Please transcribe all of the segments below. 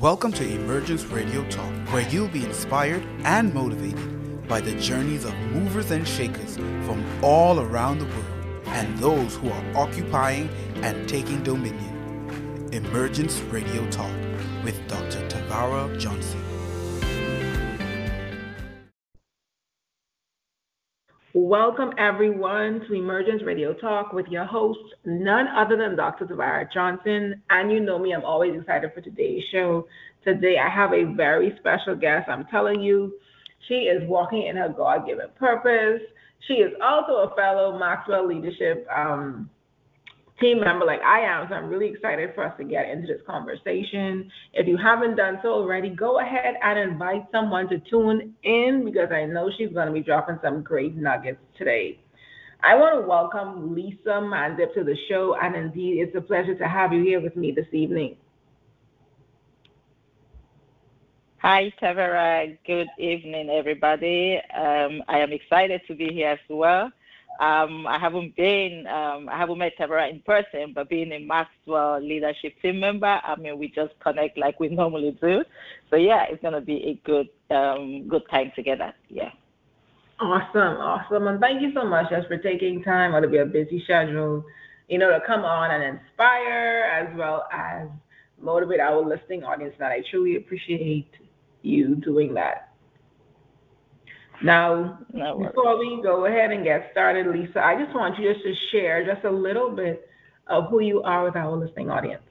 Welcome to Emergence Radio Talk, where you'll be inspired and motivated by the journeys of movers and shakers from all around the world and those who are occupying and taking dominion. Emergence Radio Talk with Dr. Tavara Johnson. Welcome, everyone, to Emergence Radio Talk with your host, none other than Dr. Tavara Johnson. And you know me, I'm always excited for today's show. Today, I have a very special guest. I'm telling you, she is walking in her God given purpose. She is also a fellow Maxwell Leadership um, team member like I am. So I'm really excited for us to get into this conversation. If you haven't done so already, go ahead and invite someone to tune in because I know she's going to be dropping some great nuggets today. I want to welcome Lysa Mandip to the show, and indeed, it's a pleasure to have you here with me this evening. Hi, Tavara. Good evening, everybody. Um, I am excited to be here as well. Um, I haven't been, um, I haven't met Tavara in person, but being a Maxwell leadership team member, I mean, we just connect like we normally do. So yeah, it's gonna be a good, um, good time together. Yeah. Awesome, awesome, and thank you so much just for taking time out of your busy schedule, you know, to come on and inspire as well as motivate our listening audience. That I truly appreciate you doing that. Now, no before we go ahead and get started, Lysa, I just want you just to share just a little bit of who you are with our listening audience.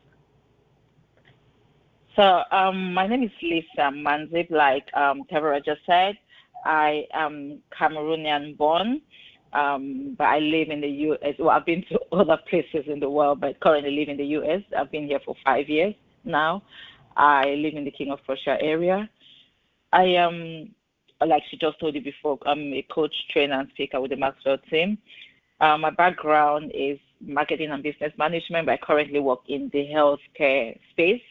So, um, my name is Lysa Mandip, like um, Tavara just said. I am Cameroonian born, um, but I live in the U.S. Well, I've been to other places in the world, but currently live in the U.S. I've been here for five years now. I live in the King of Prussia area. I am like she just told you before, I'm a coach, trainer, and speaker with the Maxwell team. Uh, my background is marketing and business management, but I currently work in the healthcare space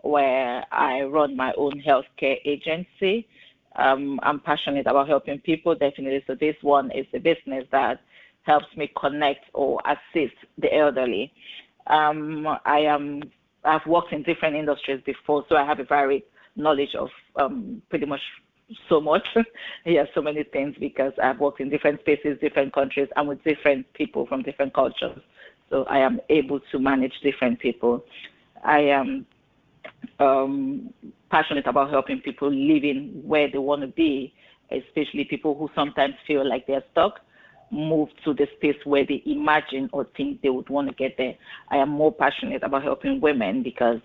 where I run my own healthcare agency. Um, I'm passionate about helping people, definitely. So this one is a business that helps me connect or assist the elderly. Um, I am I've worked in different industries before, so I have a varied knowledge of um, pretty much so much. yes, so many things because I've worked in different spaces, different countries, and with different people from different cultures. So I am able to manage different people. I am um, passionate about helping people living where they want to be, especially people who sometimes feel like they're stuck, move to the space where they imagine or think they would want to get there. I am more passionate about helping women because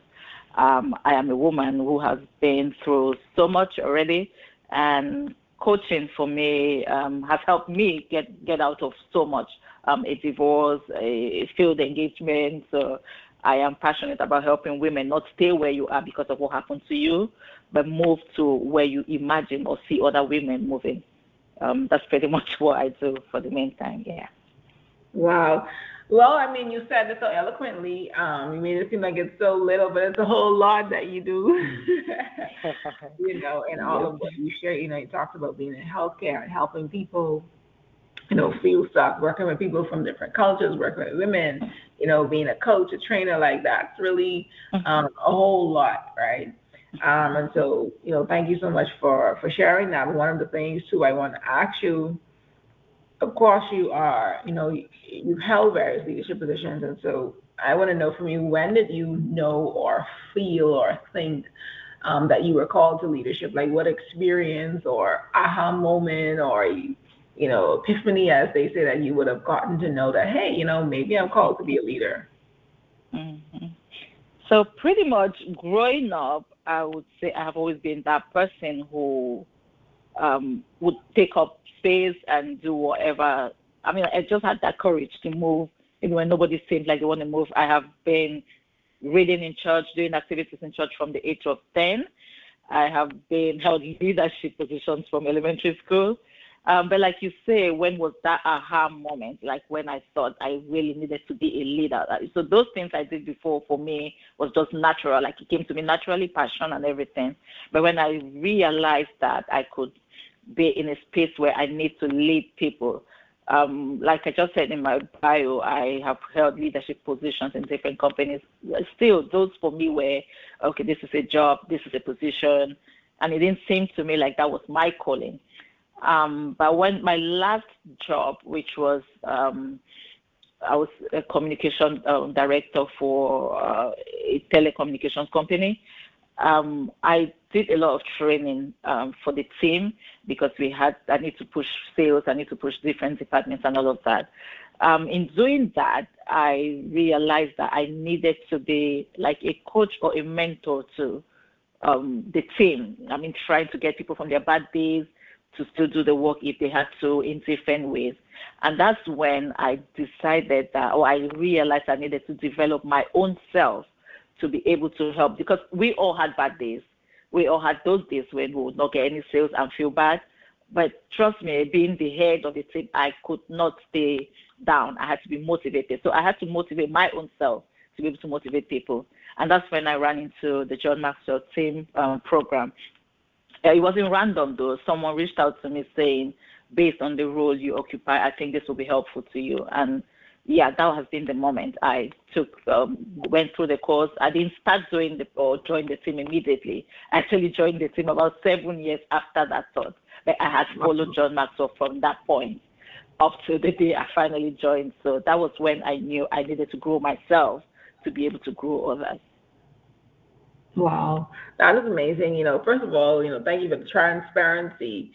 um, I am a woman who has been through so much already and coaching for me um, has helped me get get out of so much um, a divorce, a field engagement. So I am passionate about helping women not stay where you are because of what happened to you, but move to where you imagine or see other women moving. Um, that's pretty much what I do for the meantime. Yeah. Wow. Well, I mean, you said it so eloquently. Um, you made it seem like it's so little, but it's a whole lot that you do. you know, and all of what you share. You know, you talked about being in healthcare and helping people. You know, feel stuck, working with people from different cultures, working with women. You know, being a coach, a trainer, like that's really mm-hmm. um, a whole lot, right? Um, and so, you know, thank you so much for for sharing that. One of the things too, I want to ask you of course you are, you know, you've held various leadership positions. And so I want to know from you, when did you know or feel or think um, that you were called to leadership? Like what experience or aha moment or, you know, epiphany, as they say, that you would have gotten to know that, hey, you know, maybe I'm called to be a leader? Mm-hmm. So pretty much growing up, I would say I have always been that person who um, would take up space and do whatever. I mean, I just had that courage to move even when nobody seemed like they want to move. I have been reading in church, doing activities in church from the age of 10. I have been held leadership positions from elementary school. Um, but like you say, when was that aha moment? Like when I thought I really needed to be a leader. So those things I did before for me was just natural. Like it came to me naturally, passion and everything. But when I realized that I could be in a space where I need to lead people, Um, like I just said in my bio, I have held leadership positions in different companies. Still, those for me were okay. This is a job. This is a position, and it didn't seem to me like that was my calling. Um, but when my last job, which was um, I was a communication um, director for uh, a telecommunications company. Um, I did a lot of training um, for the team because we had I need to push sales, I need to push different departments and all of that. Um, in doing that, I realized that I needed to be like a coach or a mentor to um, the team. I mean, trying to get people from their bad days to still do the work if they had to in different ways. And that's when I decided that, or I realized I needed to develop my own self to be able to help because we all had bad days. We all had those days when we would not get any sales and feel bad. But trust me, being the head of the team, I could not stay down. I had to be motivated. So I had to motivate my own self to be able to motivate people. And that's when I ran into the John Maxwell team um, program. Uh, it wasn't random though. Someone reached out to me saying, based on the role you occupy, I think this will be helpful to you. And yeah, that has been the moment. I took um, went through the course. I didn't start doing the or join the team immediately. I actually joined the team about seven years after that thought. But I had followed John Maxwell from that point up to the day I finally joined. So that was when I knew I needed to grow myself to be able to grow others. Wow, that is amazing. You know, first of all, you know, thank you for the transparency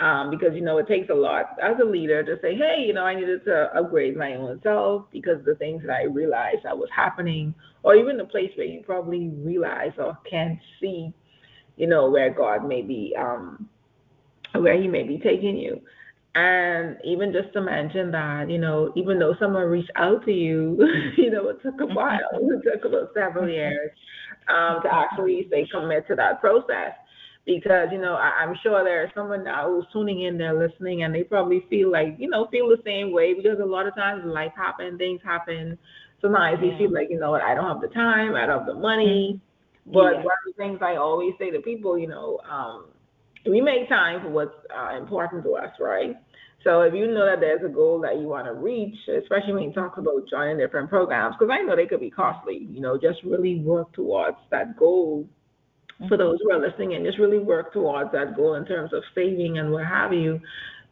um, because you know it takes a lot as a leader to say, hey, you know, I needed to upgrade my own self because the things that I realized that was happening, or even the place where you probably realize or can't see, you know, where God may be, um, where He may be taking you. And even just to mention that, you know, even though someone reached out to you, you know, it took a while. It took about several years um, to actually say commit to that process because you know I, am sure there's someone now who's tuning in there listening and they probably feel like you know feel the same way because a lot of times life happens things happen sometimes yeah. you feel like you know what I don't have the time I don't have the money mm-hmm. but yeah. one of the things I always say to people you know um, we make time for what's uh, important to us right so if you know that there's a goal that you want to reach, especially when you talk about joining different programs, because I know they could be costly, you know, just really work towards that goal for those who are listening and just really work towards that goal in terms of saving and what have you,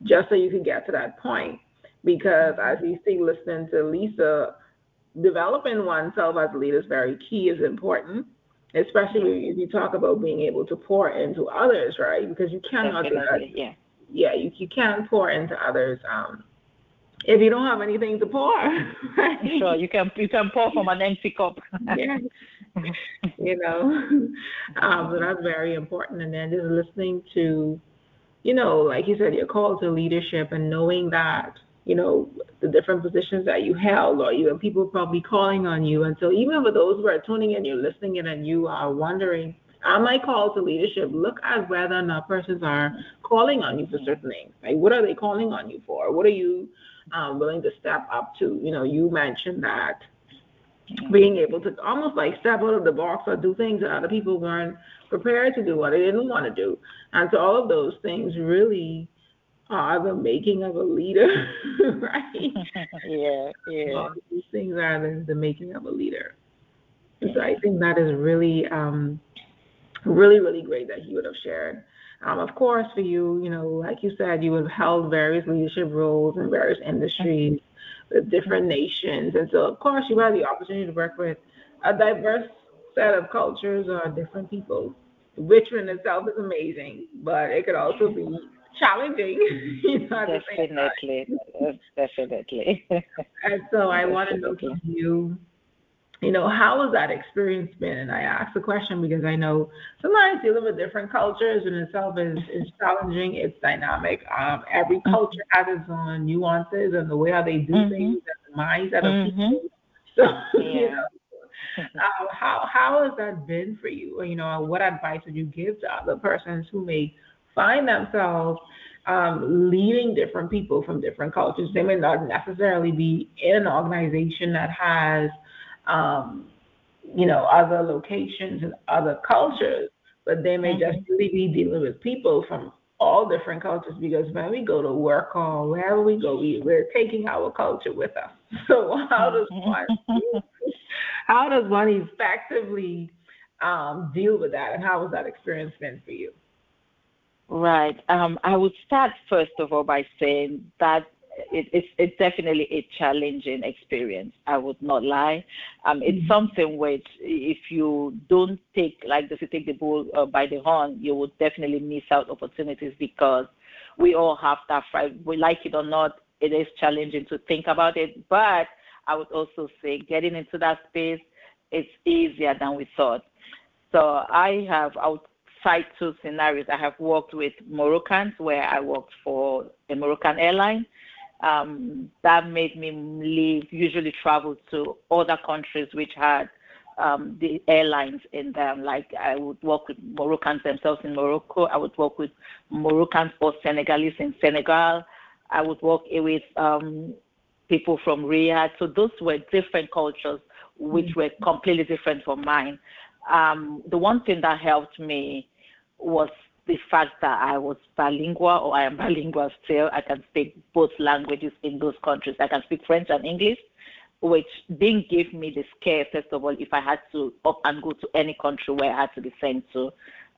just so you can get to that point. Because as you see listening to Lysa, developing oneself as a leader is very key, is important, especially if you talk about being able to pour into others, right? Because you cannot do that. Yeah. Yeah, you, you can pour into others. Um, if you don't have anything to pour. Right? Sure, you can you can pour from an empty cup. yeah. you know, um, so that's very important. And then just listening to, you know, like you said, your call to leadership and knowing that, you know, the different positions that you held or you have people probably calling on you. And so even for those who are tuning in, you're listening in and you are wondering, am I called to leadership? Look at whether or not persons are calling on you for certain things. Like what are they calling on you for? What are you um, willing to step up to? You know, you mentioned that being able to almost like step out of the box or do things that other people weren't prepared to do or they didn't want to do. And so all of those things really are the making of a leader, right? yeah, yeah. All these things are the, the making of a leader. So I think that is really, um, really, really great that you would have shared. Um, of course, for you, you know, like you said, you would have held various leadership roles in various industries different nations. And so, of course, you have the opportunity to work with a diverse set of cultures or different people, which in itself is amazing, but it could also be challenging. you know, definitely, definitely. and so, I want to know from you you know, how has that experience been? And I ask the question because I know sometimes dealing with different cultures in itself is, is challenging. It's dynamic. Um, every mm-hmm. culture has its own nuances and the way how they do mm-hmm. things and the mindset of mm-hmm. people. So, yeah. you know, uh, how how has that been for you? Or, you know, what advice would you give to other persons who may find themselves um, leading different people from different cultures? They may not necessarily be in an organization that has – um, you know, other locations and other cultures, but they may mm-hmm. just really be dealing with people from all different cultures because when we go to work or wherever we go, we, we're taking our culture with us. So how does one how does one effectively um, deal with that, and how has that experience been for you? Right. Um, I would start first of all by saying that it, it's it's definitely a challenging experience. I would not lie. Um, it's mm-hmm. something which, if you don't take like this, you take the bull uh, by the horn, you would definitely miss out opportunities because we all have that fight. We like it or not, it is challenging to think about it. But I would also say getting into that space, it's easier than we thought. So I have I would cite two scenarios. I have worked with Moroccans where I worked for a Moroccan airline um, that made me leave, usually travel to other countries which had um, the airlines in them. Like I would work with Moroccans themselves in Morocco. I would work with Moroccans or Senegalese in Senegal. I would work with um, people from Riyadh. So those were different cultures which mm-hmm. were completely different from mine. Um, the one thing that helped me was the fact that I was bilingual or I am bilingual still. I can speak both languages in those countries. I can speak French and English, which didn't give me the scare, first of all, if I had to up and go to any country where I had to be sent to.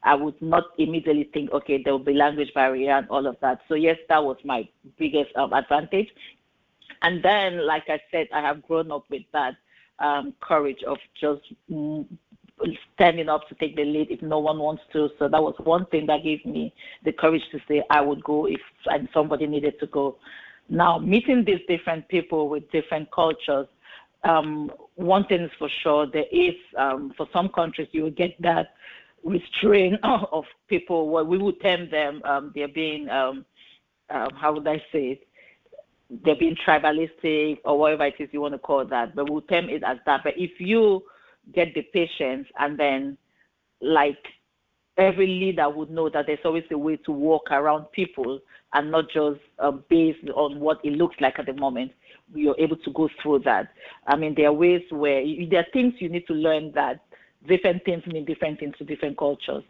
I would not immediately think, okay, there will be language barrier and all of that. So yes, that was my biggest um, advantage. And then, like I said, I have grown up with that um, courage of just standing up to take the lead if no one wants to. So that was one thing that gave me the courage to say I would go if and somebody needed to go. Now, meeting these different people with different cultures, um, one thing is for sure, there is, um, for some countries, you will get that restraint of people, what we would term them, um, they're being, um, uh, how would I say it? They're being tribalistic or whatever it is you want to call that, but we'll term it as that. But if you get the patience and then like every leader would know that there's always a way to walk around people and not just uh, based on what it looks like at the moment. You're able to go through that. I mean, there are ways where you, there are things you need to learn that different things mean different things to different cultures.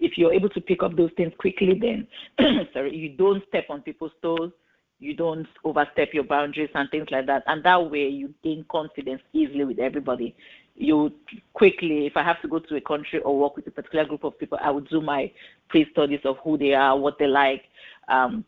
If you're able to pick up those things quickly, then sorry, you don't step on people's toes, you don't overstep your boundaries and things like that. And that way, you gain confidence easily with everybody you quickly, if I have to go to a country or work with a particular group of people, I would do my pre-studies of who they are, what they like. Um,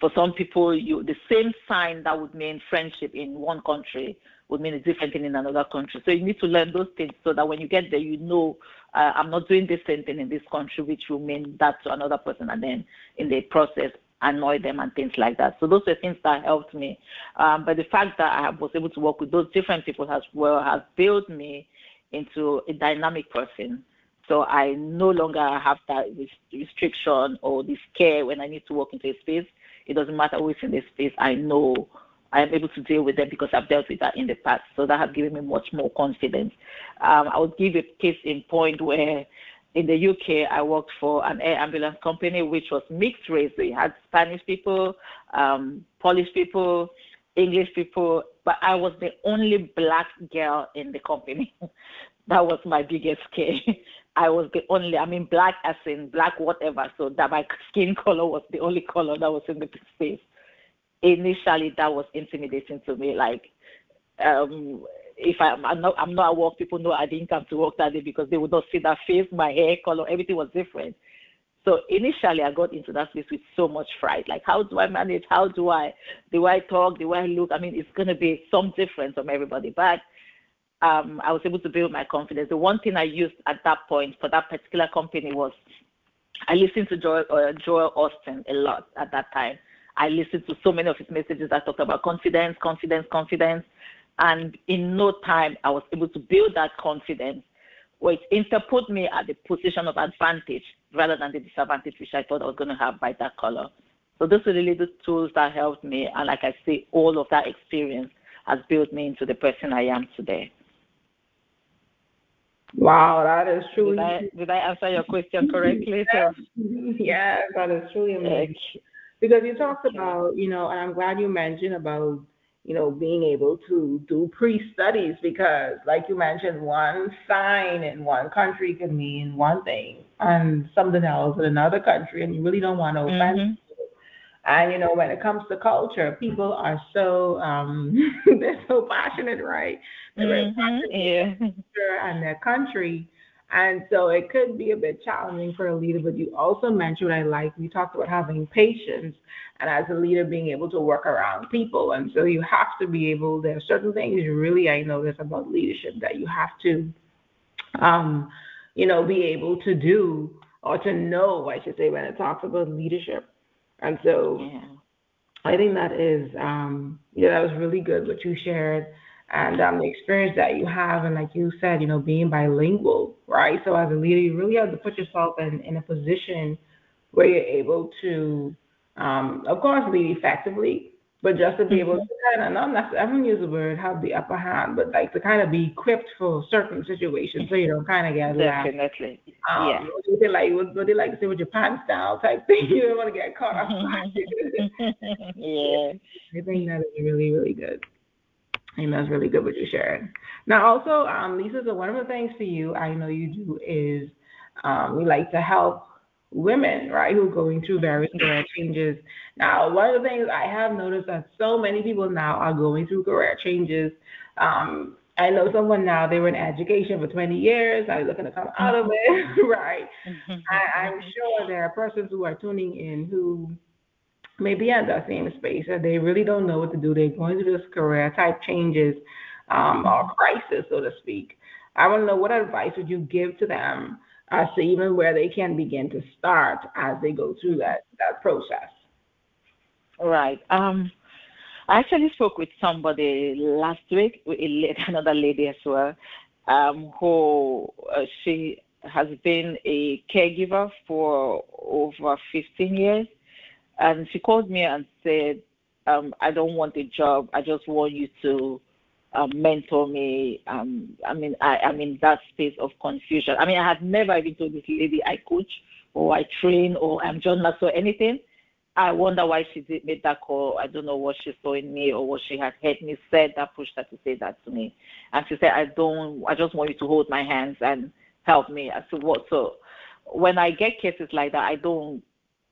for some people, you the same sign that would mean friendship in one country would mean a different thing in another country. So you need to learn those things so that when you get there, you know uh, I'm not doing the same thing in this country, which will mean that to another person, and then in the process, annoy them and things like that. So those were things that helped me. Um, but the fact that I was able to work with those different people as well has built me into a dynamic person. So I no longer have that restriction or the scare when I need to walk into a space. It doesn't matter who is in the space. I know I am able to deal with them because I've dealt with that in the past. So that has given me much more confidence. Um, I would give a case in point where in the UK, I worked for an air ambulance company which was mixed race. We had Spanish people, um, Polish people, English people, but I was the only black girl in the company. that was my biggest scare. I was the only, I mean, black as in black whatever, so that my skin color was the only color that was in the space. Initially, that was intimidating to me. Like, um, if I, I'm not I'm not at work, people know I didn't come to work that day because they would not see that face, my hair color, everything was different. So initially, I got into that space with so much fright. Like, how do I manage? How do I do I talk? Do I look? I mean, it's going to be some difference from everybody. But um, I was able to build my confidence. The one thing I used at that point for that particular company was I listened to Joel, uh, Joel Osteen a lot at that time. I listened to so many of his messages that talked about confidence, confidence, confidence. And in no time, I was able to build that confidence, which interput me at the position of advantage rather than the disadvantage which I thought I was going to have by that color. So those are really the tools that helped me. And like I say, all of that experience has built me into the person I am today. Wow, that is truly. Did I, did I answer your question correctly? yes, yes that is truly amazing. Because you talked about, you know, and I'm glad you mentioned about you know, being able to do pre-studies because, like you mentioned, one sign in one country can mean one thing, and something else in another country, and you really don't want to offend Mhm. And you know, when it comes to culture, people are so um they're so passionate, right? They're very Mhm. Yeah. and their country. And so it could be a bit challenging for a leader, but you also mentioned what I like. We talked about having patience and as a leader being able to work around people. And so you have to be able, there are certain things really I notice about leadership that you have to um, you know, be able to do or to know, I should say, when it talks about leadership. And so Yeah. I think that is, um, yeah, that was really good what you shared, and um, the experience that you have, and like you said, you know, being bilingual, right? So as a leader, you really have to put yourself in in a position where you're able to, um, of course, lead effectively, but just to be able to kind of not necessarily, I don't use the word have the upper hand, but like to kind of be equipped for certain situations, so you don't kind of get Definitely. um, Yeah. what they like? What, what they like to say with your pants down type thing. You don't want to get caught off guard. yeah. I think that is really, really good. I think that's really good what you shared. Now, also, um, Lysa, so one of the things for you, I know you do is um, you like to help women, right, who are going through various career changes. Now, one of the things I have noticed that so many people now are going through career changes. Um, I know someone now, they were in education for 20 years, now they're looking to come out of it, right? I, I'm sure there are persons who are tuning in who may be in that same space and they really don't know what to do. They're going through this career type changes um, or crisis, so to speak. I want to know what advice would you give to them as to even where they can begin to start as they go through that, that process? Right. Um, I actually spoke with somebody last week, another lady as well, um, who uh, she has been a caregiver for over 15 years, and she called me and said, um, "I don't want a job. I just want you to." Um, mentor me. Um, I mean, I, I'm in that space of confusion. I mean, I had never even told this lady I coach or I train or I'm journalist or anything. I wonder why she did make that call. I don't know what she saw in me or what she had heard me said that pushed her to say that to me. And she said, I don't, I just want you to hold my hands and help me. I said, what? So when I get cases like that, I don't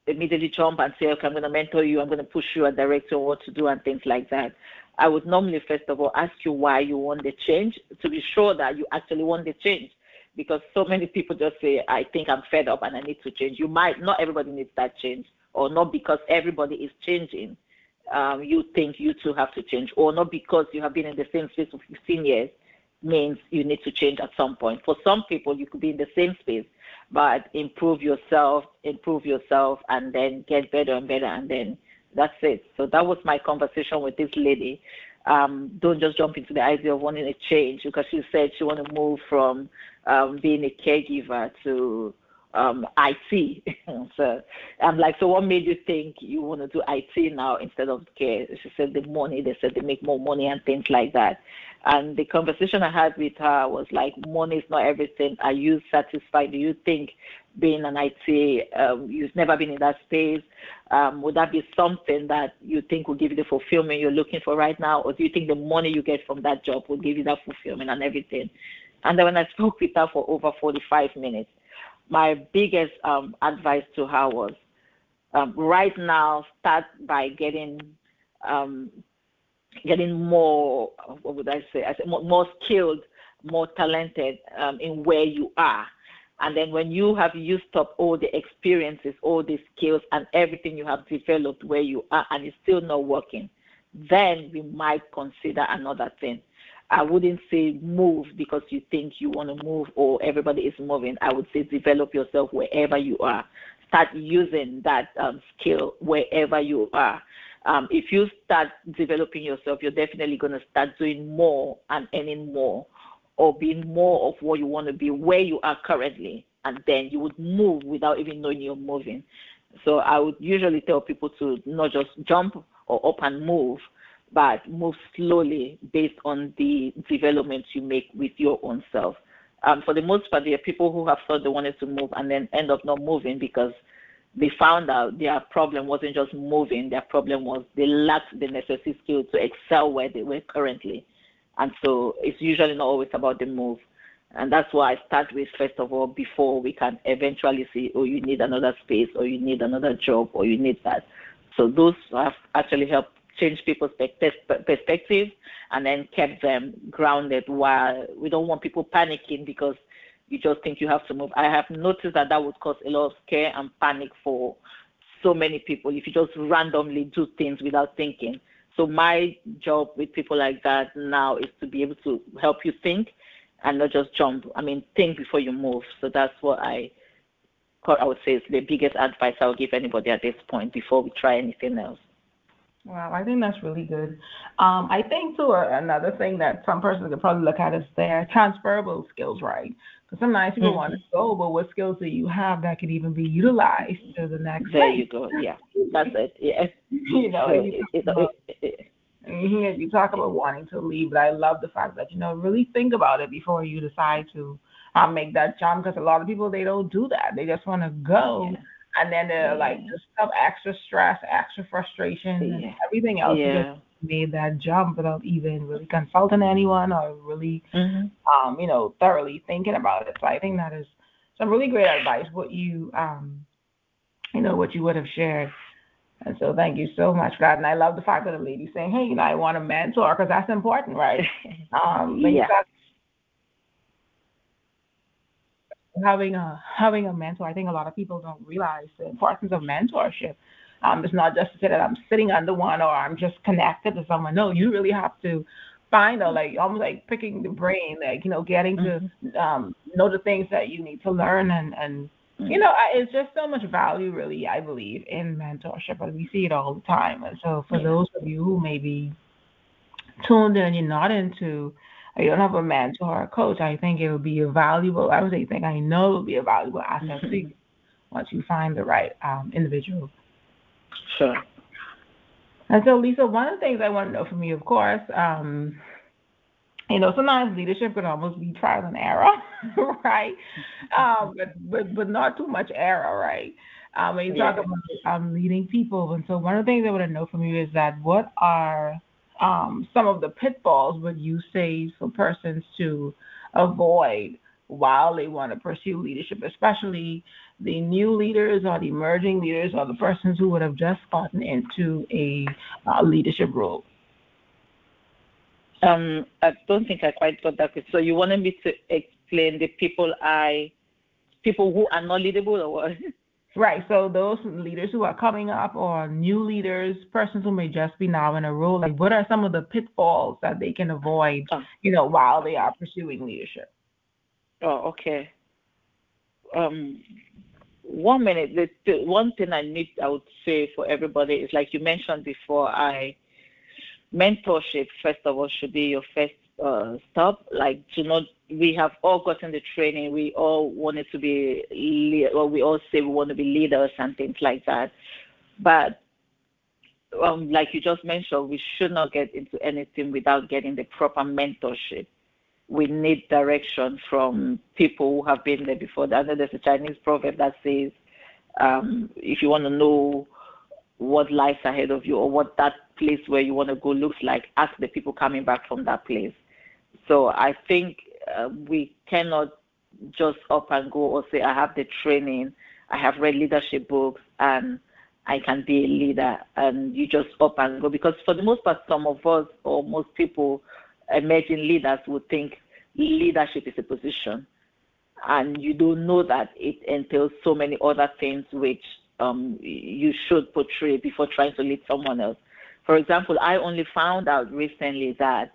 immediately jump and say, okay, I'm going to mentor you, I'm going to push you and direct you on what to do and things like that. I would normally, first of all, ask you why you want the change to be sure that you actually want the change. Because so many people just say, I think I'm fed up and I need to change. You might, not everybody needs that change, or not because everybody is changing, um, you think you too have to change, or not because you have been in the same space for 15 years means you need to change at some point. For some people, you could be in the same space, but improve yourself, improve yourself, and then get better and better, and then that's it. So that was my conversation with this lady. Um, don't just jump into the idea of wanting a change because she said she want to move from um, being a caregiver to um, IT. so I'm like, so what made you think you want to do IT now instead of care? She said the money. They said they make more money and things like that. And the conversation I had with her was like, money is not everything. Are you satisfied? Do you think being an IT, um, you've never been in that space? Um, would that be something that you think will give you the fulfillment you're looking for right now? Or do you think the money you get from that job will give you that fulfillment and everything? And then when I spoke with her for over 45 minutes, my biggest um, advice to her was um, right now start by getting um, getting more what would I say I more, more skilled, more talented um, in where you are. And then when you have used up all the experiences, all the skills, and everything you have developed where you are, and it's still not working, then we might consider another thing. I wouldn't say move because you think you want to move or everybody is moving. I would say develop yourself wherever you are. Start using that um, skill wherever you are. Um, if you start developing yourself, you're definitely going to start doing more and earning more or being more of what you want to be where you are currently. And then you would move without even knowing you're moving. So I would usually tell people to not just jump or up and move, but move slowly based on the developments you make with your own self. Um, for the most part, there are people who have thought they wanted to move and then end up not moving because they found out their problem wasn't just moving, their problem was they lacked the necessary skill to excel where they were currently. And so it's usually not always about the move. And that's why I start with first of all before we can eventually see, oh, you need another space, or you need another job, or you need that. So those have actually helped change people's perspective and then kept them grounded while we don't want people panicking because you just think you have to move. I have noticed that that would cause a lot of scare and panic for so many people if you just randomly do things without thinking. So my job with people like that now is to be able to help you think and not just jump. I mean, think before you move. So that's what I I would say is the biggest advice I would give anybody at this point before we try anything else. Wow, I think that's really good. Um, I think too another thing that some persons could probably look at is their transferable skills, right? Because sometimes people mm-hmm. want to go, but what skills do you have that could even be utilized to the next? There you go. Yeah, that's it. Yeah. you know, you, about, you talk about wanting to leave, but I love the fact that you know really think about it before you decide to um, make that jump. Because a lot of people they don't do that; they just want to go. Yeah and then they're yeah. like just some extra stress, extra frustration, yeah. everything else. Yeah. Just made that jump without even really consulting anyone or really, mm-hmm. um, you know, thoroughly thinking about it. So I think that is some really great advice. What you, um, you know, what you would have shared. And so thank you so much God. And I love the fact that the lady saying, hey, you know, I want a mentor because that's important, right? Um, yeah having a having a mentor. I think a lot of people don't realize the importance of mentorship. Um, it's not just to say that I'm sitting under one or I'm just connected to someone. No, you really have to find a like almost like picking the brain, like you know, getting to mm-hmm. um, know the things that you need to learn and and you know, it's just so much value, really, I believe, in mentorship, and we see it all the time. And so, for yeah. those of you who may be tuned in, you're not into you don't have a mentor or a coach, I think it would be a valuable. I would say, think I know it would be a valuable asset to you once you find the right um, individual. Sure. And so, Lysa, one of the things I want to know from you, of course, um, you know, sometimes leadership can almost be trial and error, right? Um, but but but not too much error, right? Um, when you yeah. talk about um, leading people, and so one of the things I want to know from you is that what are um, some of the pitfalls would you say for persons to avoid while they want to pursue leadership, especially the new leaders or the emerging leaders or the persons who would have just gotten into a uh, leadership role? Um, I don't think I quite got that. So you wanted me to explain the people I, people who are not leadable or what? Right. So those leaders who are coming up or new leaders, persons who may just be now in a role, like what are some of the pitfalls that they can avoid, oh. you know, while they are pursuing leadership? Oh, okay. Um, one minute. The, the one thing I need, I would say for everybody is like you mentioned before. I mentorship first of all should be your first uh, stop. Like to not we have all gotten the training. We all wanted to be, well, we all say we want to be leaders and things like that. But um, like you just mentioned, we should not get into anything without getting the proper mentorship. We need direction from people who have been there before. I know there's a Chinese proverb that says, um, if you want to know what lies ahead of you or what that place where you want to go looks like, ask the people coming back from that place. So I think uh, we cannot just up and go or say I have the training, I have read leadership books, and I can be a leader, and you just up and go. Because for the most part, some of us or most people, emerging leaders, would think leadership is a position, and you don't know that it entails so many other things which um, you should portray before trying to lead someone else. For example, I only found out recently that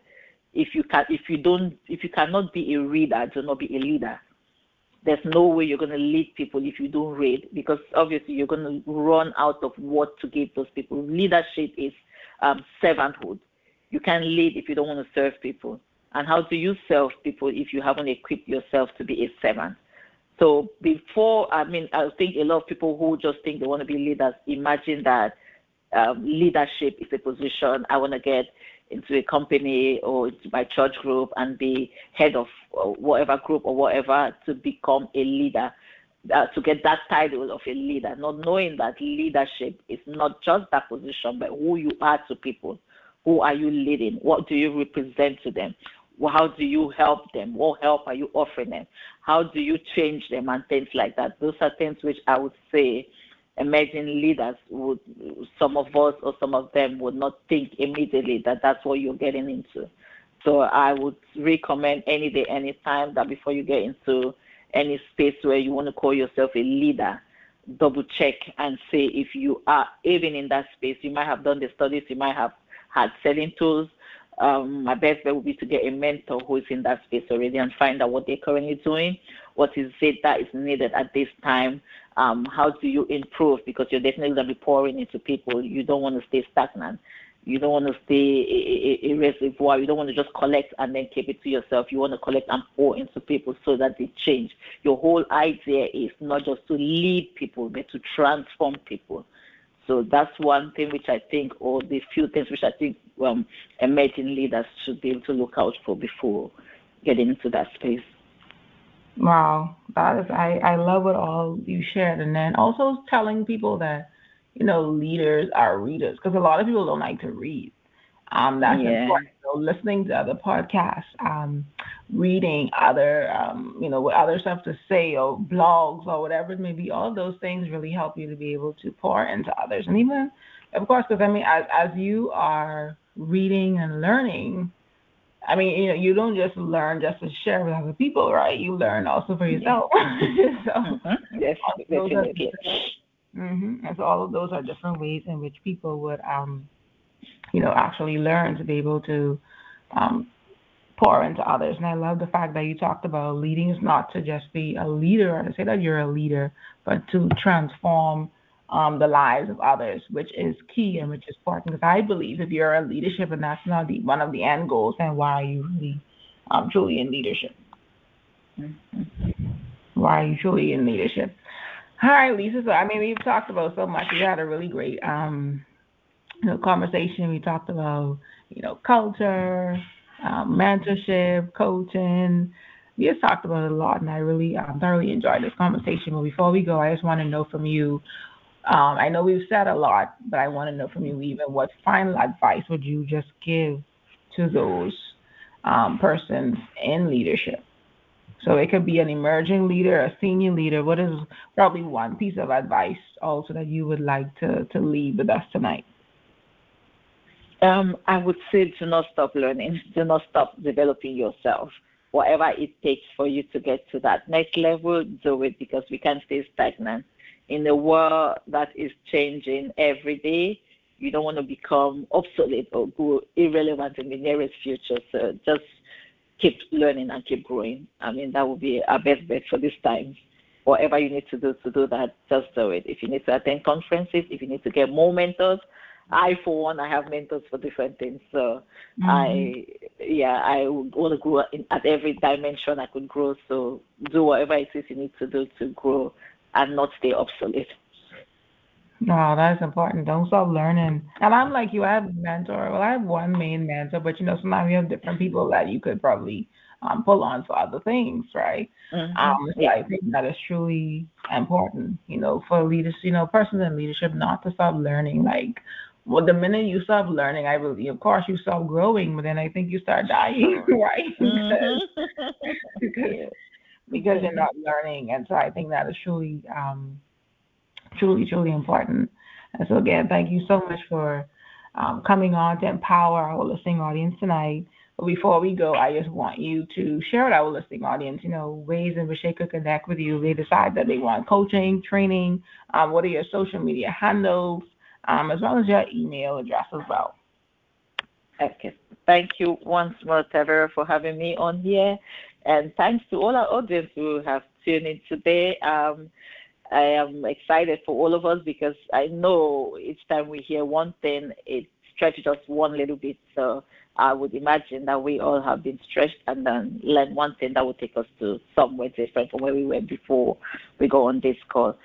if you can if you don't if you cannot be a reader do not be a leader there's no way you're going to lead people if you don't read because obviously you're going to run out of what to give those people. Leadership is um, servanthood. You can't lead if you don't want to serve people. And how do you serve people if you haven't equipped yourself to be a servant? So before i mean i think a lot of people who just think they want to be leaders imagine that um, leadership is a position i want to get into a company or into my church group and be head of uh, whatever group or whatever to become a leader, uh, to get that title of a leader, not knowing that leadership is not just that position, but who you are to people. Who are you leading? What do you represent to them? how do you help them? What help are you offering them? How do you change them and things like that? Those are things which I would say emerging leaders would, some of us or some of them would not think immediately that that's what you're getting into. So I would recommend any day, any time that before you get into any space where you want to call yourself a leader, double check and say if you are even in that space. You might have done the studies, you might have had selling tools. Um, my best bet would be to get a mentor who is in that space already and find out what they're currently doing, what is it that is needed at this time, um, how do you improve because you're definitely going to be pouring into people. You don't want to stay stagnant. You don't want to stay a, a, a reservoir. You don't want to just collect and then keep it to yourself. You want to collect and pour into people so that they change. Your whole idea is not just to lead people, but to transform people. So that's one thing which I think, or the few things which I think um, emerging leaders should be able to look out for before getting into that space. Wow, that is I I love what all you shared, and then also telling people that you know leaders are readers because a lot of people don't like to read. Um, that's yeah. important. So listening to other podcasts, um, reading other, um, you know, what other stuff to say or blogs or whatever it may be, all those things really help you to be able to pour into others. And even, of course, because I mean, as, as you are reading and learning, I mean, you know, you don't just learn just to share with other people, right? You learn also for yourself. so, mm-hmm. yes. Mm-hmm. And so all of those are different ways in which people would, um, you know, actually learn to be able to um, pour into others. And I love the fact that you talked about leading is not to just be a leader or to say that you're a leader, but to transform um, the lives of others, which is key and which is important. Because I believe if you're in leadership and that's not the, one of the end goals, then why are you really um, truly in leadership? Why are you truly in leadership? All right, Lysa. So I mean, we've talked about so much. We had a really great, um, you know, conversation. We talked about, you know, culture, um, mentorship, coaching. We just talked about it a lot, and I really um, thoroughly enjoyed this conversation. But before we go, I just want to know from you um, I know we've said a lot, but I want to know from you even what final advice would you just give to those um, persons in leadership? So it could be an emerging leader, a senior leader. What is probably one piece of advice also that you would like to, to leave with us tonight? Um, I would say do not stop learning, do not stop developing yourself. Whatever it takes for you to get to that next level, do it because we can't stay stagnant in a world that is changing every day, you don't want to become obsolete or go irrelevant in the nearest future. So just keep learning and keep growing. I mean, that would be our best bet for this time. Whatever you need to do to do that, just do it. If you need to attend conferences, if you need to get more mentors, I, for one, I have mentors for different things. So mm-hmm. I, yeah, I want to grow in, at every dimension I could grow. So do whatever it is you need to do to grow and not stay obsolete. No, that's important. Don't stop learning. And I'm like you, I have a mentor. Well, I have one main mentor, but you know, sometimes you have different people that you could probably um, pull on for other things, right? Mm-hmm. Um, so yeah. I think that is truly important, you know, for leaders, you know, persons in leadership not to stop learning. Like, well, the minute you stop learning, I believe, of course, you stop growing, but then I think you start dying, right? Mm-hmm. because, because you're not learning. And so I think that is truly, um, truly, truly important. And so again, thank you so much for um, coming on to empower our listening audience tonight. But before we go, I just want you to share with our listening audience, you know, ways in which they could connect with you. They decide that they want coaching, training. Um, what are your social media handles, um, as well as your email address as well. Okay. Thank you once more, Tavara, for having me on here. And thanks to all our audience who have tuned in today. Um, I am excited for all of us because I know each time we hear one thing, it stretches us one little bit. So I would imagine that we all have been stretched and then learn one thing that will take us to somewhere different from where we were before we go on this call.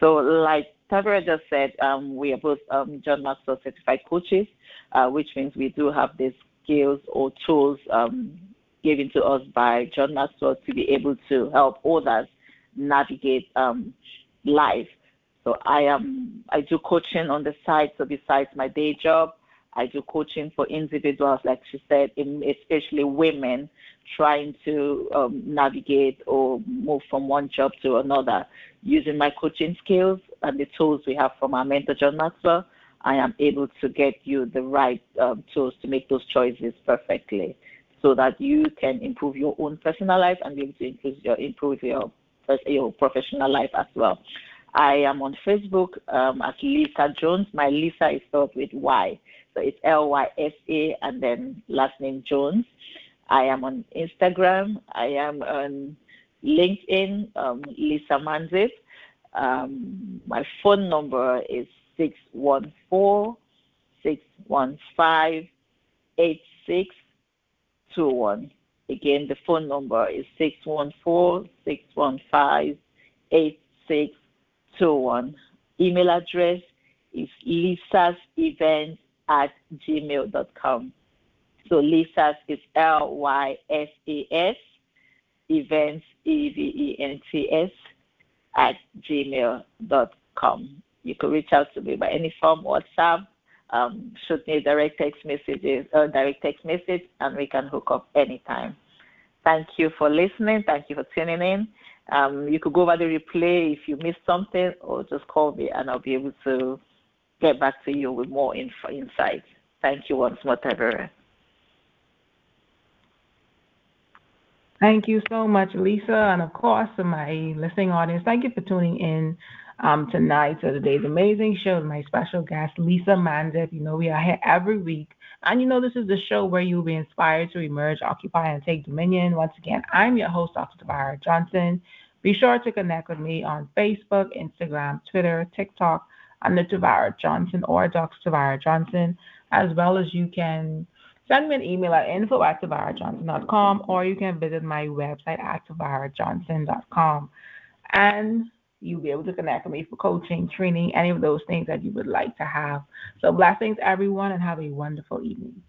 So, like Tavara just said, um, we are both um, John Maxwell certified coaches, uh, which means we do have these skills or tools um, given to us by John Maxwell to be able to help others navigate um, life. So I am I do coaching on the side. So besides my day job, I do coaching for individuals, like she said, especially women trying to um, navigate or move from one job to another. Using my coaching skills and the tools we have from our mentor, John Maxwell, I am able to get you the right um, tools to make those choices perfectly so that you can improve your own personal life and be able to improve your, improve your, your professional life as well. I am on Facebook um, as Lysa Jones. My Lysa is spelled with Y. So it's L Y S A and then last name Jones. I am on Instagram. I am on LinkedIn, um, Lysa Mandip. Um, my phone number is 614 615 8621. Again, the phone number is 614 615 8621. Email address is lysas events at gmail.com. So Lysas is L Y S A S, events, E V E N T S, at gmail.com. You can reach out to me by any form, WhatsApp, um, shoot me direct text messages, uh, direct text message, and we can hook up anytime. Thank you for listening. Thank you for tuning in. Um, you could go over the replay if you missed something, or just call me, and I'll be able to get back to you with more info, insights. Thank you once more, Tavara. Thank you so much, Lysa. And of course, my listening audience, thank you for tuning in um, tonight to today's amazing show with my special guest, Lysa Mandip. You know, we are here every week. And you know, this is the show where you'll be inspired to emerge, occupy, and take dominion. Once again, I'm your host, Dr. Tavara Johnson. Be sure to connect with me on Facebook, Instagram, Twitter, TikTok, under Tavara Johnson or Dr. Tavara Johnson, as well as you can send me an email at info at tavarajohnson.com or you can visit my website at tavarajohnson.com. And you'll be able to connect with me for coaching, training, any of those things that you would like to have. So blessings, everyone, and have a wonderful evening.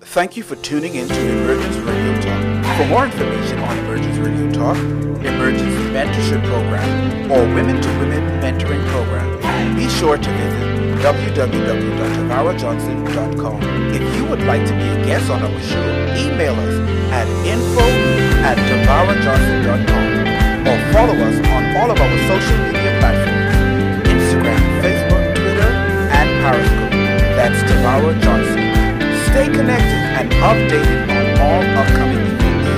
Thank you for tuning in to Emergence Radio Talk. For more information on Emergence Radio Talk, Emergence Mentorship Program, or Women to Women Mentoring Program, be sure to visit www.tavarajohnson.com. If you would like to be a guest on our show, email us at info at tavarajohnson.com or follow us on all of our social media platforms, Instagram, Facebook, Twitter, and Periscope. That's Tavara Johnson. Stay connected and updated on all upcoming events.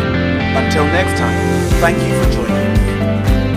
Until next time, thank you for joining us.